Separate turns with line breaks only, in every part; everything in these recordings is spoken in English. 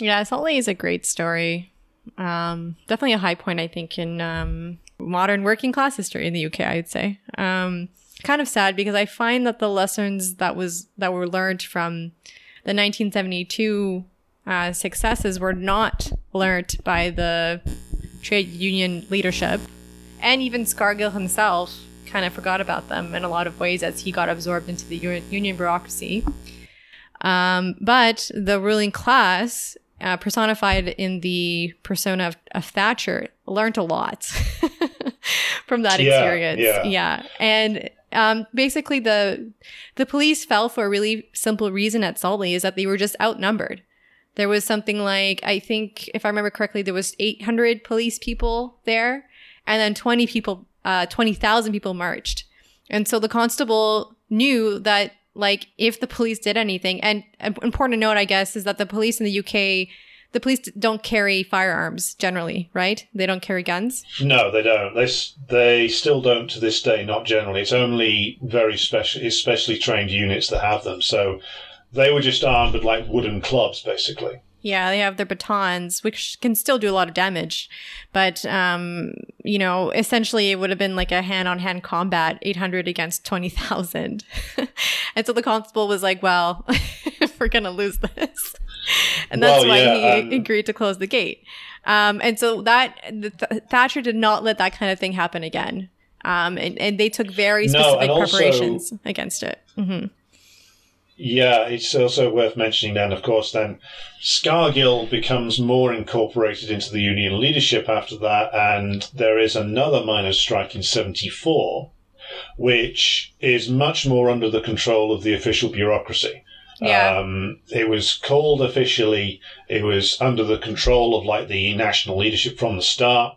Yeah, Saltley is a great story. Um, definitely a high point, I think, in um, modern working class history in the UK. I'd say. Um, kind of sad because I find that the lessons that was that were learned from the 1972 uh, successes were not learned by the trade union leadership, and even Scargill himself kind of forgot about them in a lot of ways as he got absorbed into the union bureaucracy. Um, but the ruling class, uh, personified in the persona of, of Thatcher, learned a lot from that yeah, experience. Yeah. yeah. And um, basically, the the police fell for a really simple reason at Saltley is that they were just outnumbered. There was something like I think, if I remember correctly, there was 800 police people there, and then 20 people, uh, 20,000 people marched. And so the constable knew that, like, if the police did anything, and important to note, I guess, is that the police in the UK the police don't carry firearms generally, right? They don't carry guns.
No, they don't. They they still don't to this day. Not generally. It's only very special, especially trained units that have them. So they were just armed with like wooden clubs, basically.
Yeah, they have their batons, which can still do a lot of damage. But, um, you know, essentially it would have been like a hand on hand combat, 800 against 20,000. and so the constable was like, well, we're going to lose this. and that's well, why yeah, he um, agreed to close the gate. Um, and so that Th- Thatcher did not let that kind of thing happen again. Um, and, and they took very specific no, preparations also, against it. Mm-hmm.
Yeah, it's also worth mentioning then, of course, then Scargill becomes more incorporated into the union leadership after that, and there is another miners' strike in 74, which is much more under the control of the official bureaucracy. Yeah. Um, it was called officially, it was under the control of like the national leadership from the start.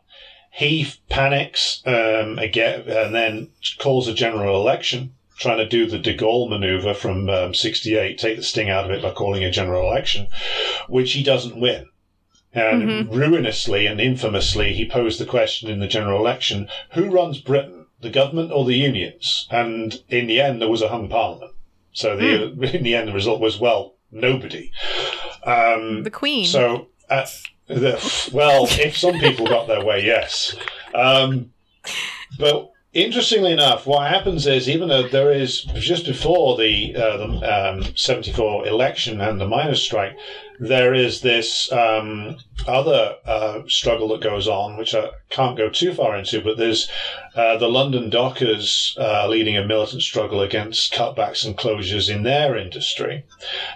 He panics um, again and then calls a general election, trying to do the de Gaulle maneuver from um, 68, take the sting out of it by calling a general election, which he doesn't win. And mm-hmm. ruinously and infamously, he posed the question in the general election who runs Britain, the government or the unions? And in the end, there was a hung parliament. So the mm. in the end, the result was well, nobody. Um,
the Queen.
So, uh, the, well, if some people got their way, yes. Um, but interestingly enough, what happens is even though there is just before the, uh, the um, 74 election and the miners' strike, there is this um, other uh, struggle that goes on, which I can't go too far into, but there's uh, the London dockers uh, leading a militant struggle against cutbacks and closures in their industry.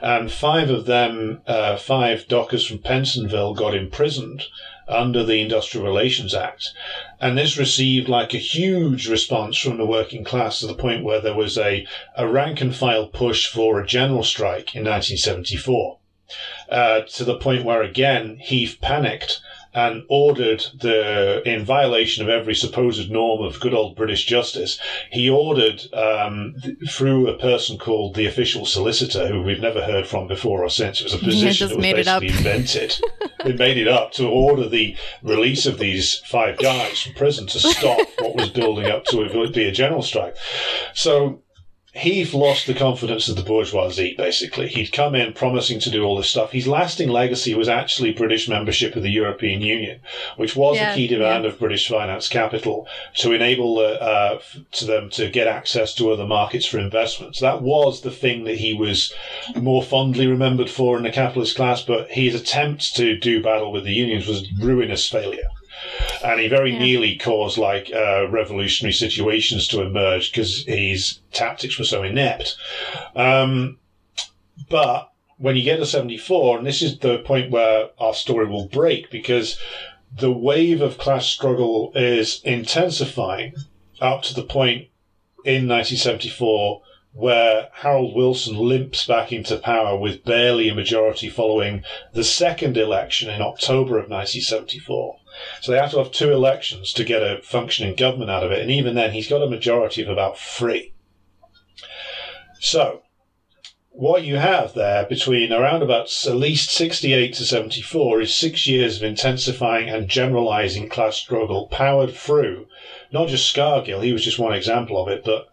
And five of them, uh, five dockers from Pentonville, got imprisoned under the Industrial Relations Act. And this received like a huge response from the working class to the point where there was a, a rank and file push for a general strike in 1974 uh, to the point where again Heath panicked and ordered the, in violation of every supposed norm of good old British justice, he ordered um, through a person called the official solicitor, who we've never heard from before or since. It was a position that was basically invented. they made it up to order the release of these five guys from prison to stop what was building up to it be a general strike. So Heath lost the confidence of the bourgeoisie, basically. He'd come in promising to do all this stuff. His lasting legacy was actually British membership of the European Union, which was yeah, a key demand yeah. of British finance capital to enable uh, to them to get access to other markets for investments. That was the thing that he was more fondly remembered for in the capitalist class, but his attempt to do battle with the unions was ruinous failure and he very yeah. nearly caused like uh, revolutionary situations to emerge because his tactics were so inept. Um, but when you get to 74, and this is the point where our story will break because the wave of class struggle is intensifying up to the point in 1974 where Harold Wilson limps back into power with barely a majority following the second election in October of 1974. So they have to have two elections to get a functioning government out of it. And even then, he's got a majority of about three. So, what you have there between around about at least 68 to 74 is six years of intensifying and generalizing class struggle powered through not just Scargill, he was just one example of it, but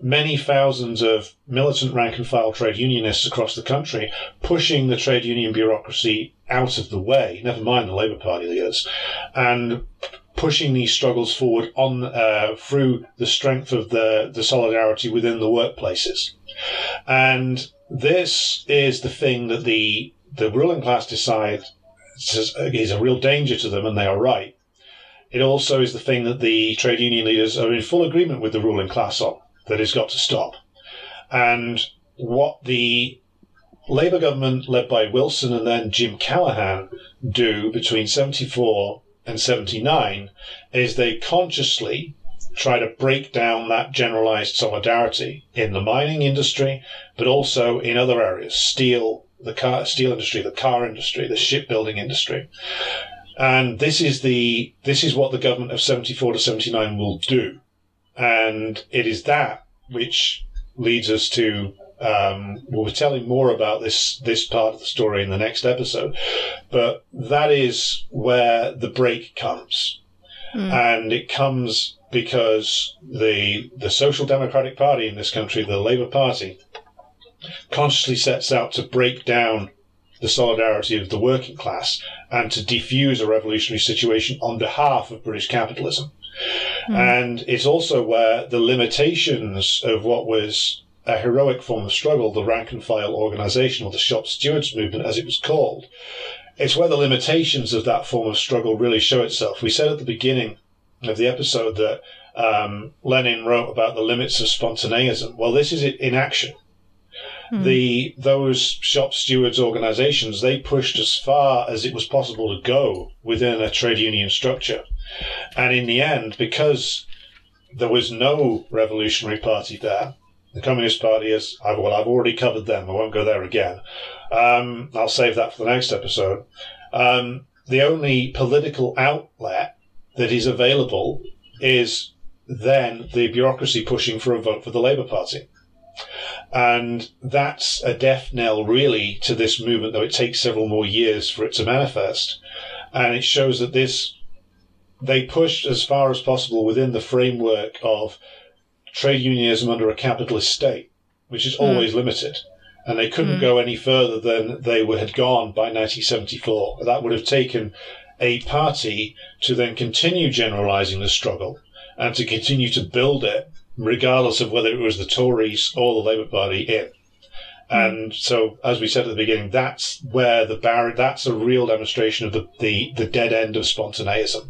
many thousands of militant rank and file trade unionists across the country pushing the trade union bureaucracy out of the way, never mind the Labour Party leaders, and pushing these struggles forward on uh, through the strength of the, the solidarity within the workplaces. And this is the thing that the the ruling class decide is a real danger to them, and they are right. It also is the thing that the trade union leaders are in full agreement with the ruling class on that has got to stop. And what the Labour government, led by Wilson and then Jim Callaghan, do between 74 and 79 is they consciously try to break down that generalized solidarity in the mining industry, but also in other areas, steel, the car, steel industry, the car industry, the shipbuilding industry. And this is the, this is what the government of 74 to 79 will do. And it is that which leads us to um, we'll be telling more about this this part of the story in the next episode, but that is where the break comes, mm. and it comes because the the Social Democratic Party in this country, the Labour Party, consciously sets out to break down the solidarity of the working class and to defuse a revolutionary situation on behalf of British capitalism. Mm. And it's also where the limitations of what was a heroic form of struggle, the rank and file organization, or the shop stewards movement, as it was called. It's where the limitations of that form of struggle really show itself. We said at the beginning of the episode that um, Lenin wrote about the limits of spontaneism. Well, this is it in action. Hmm. The those shop stewards organizations they pushed as far as it was possible to go within a trade union structure, and in the end, because there was no revolutionary party there, the Communist Party is, well, I've already covered them. I won't go there again. Um, I'll save that for the next episode. Um, the only political outlet that is available is then the bureaucracy pushing for a vote for the Labour Party. And that's a death knell, really, to this movement, though it takes several more years for it to manifest. And it shows that this, they pushed as far as possible within the framework of trade unionism under a capitalist state, which is always mm. limited. And they couldn't mm. go any further than they had gone by 1974. That would have taken a party to then continue generalizing the struggle and to continue to build it, regardless of whether it was the Tories or the Labour Party in. Hmm. And so, as we said at the beginning, that's where the barrier, that's a real demonstration of the, the, the dead end of spontaneism.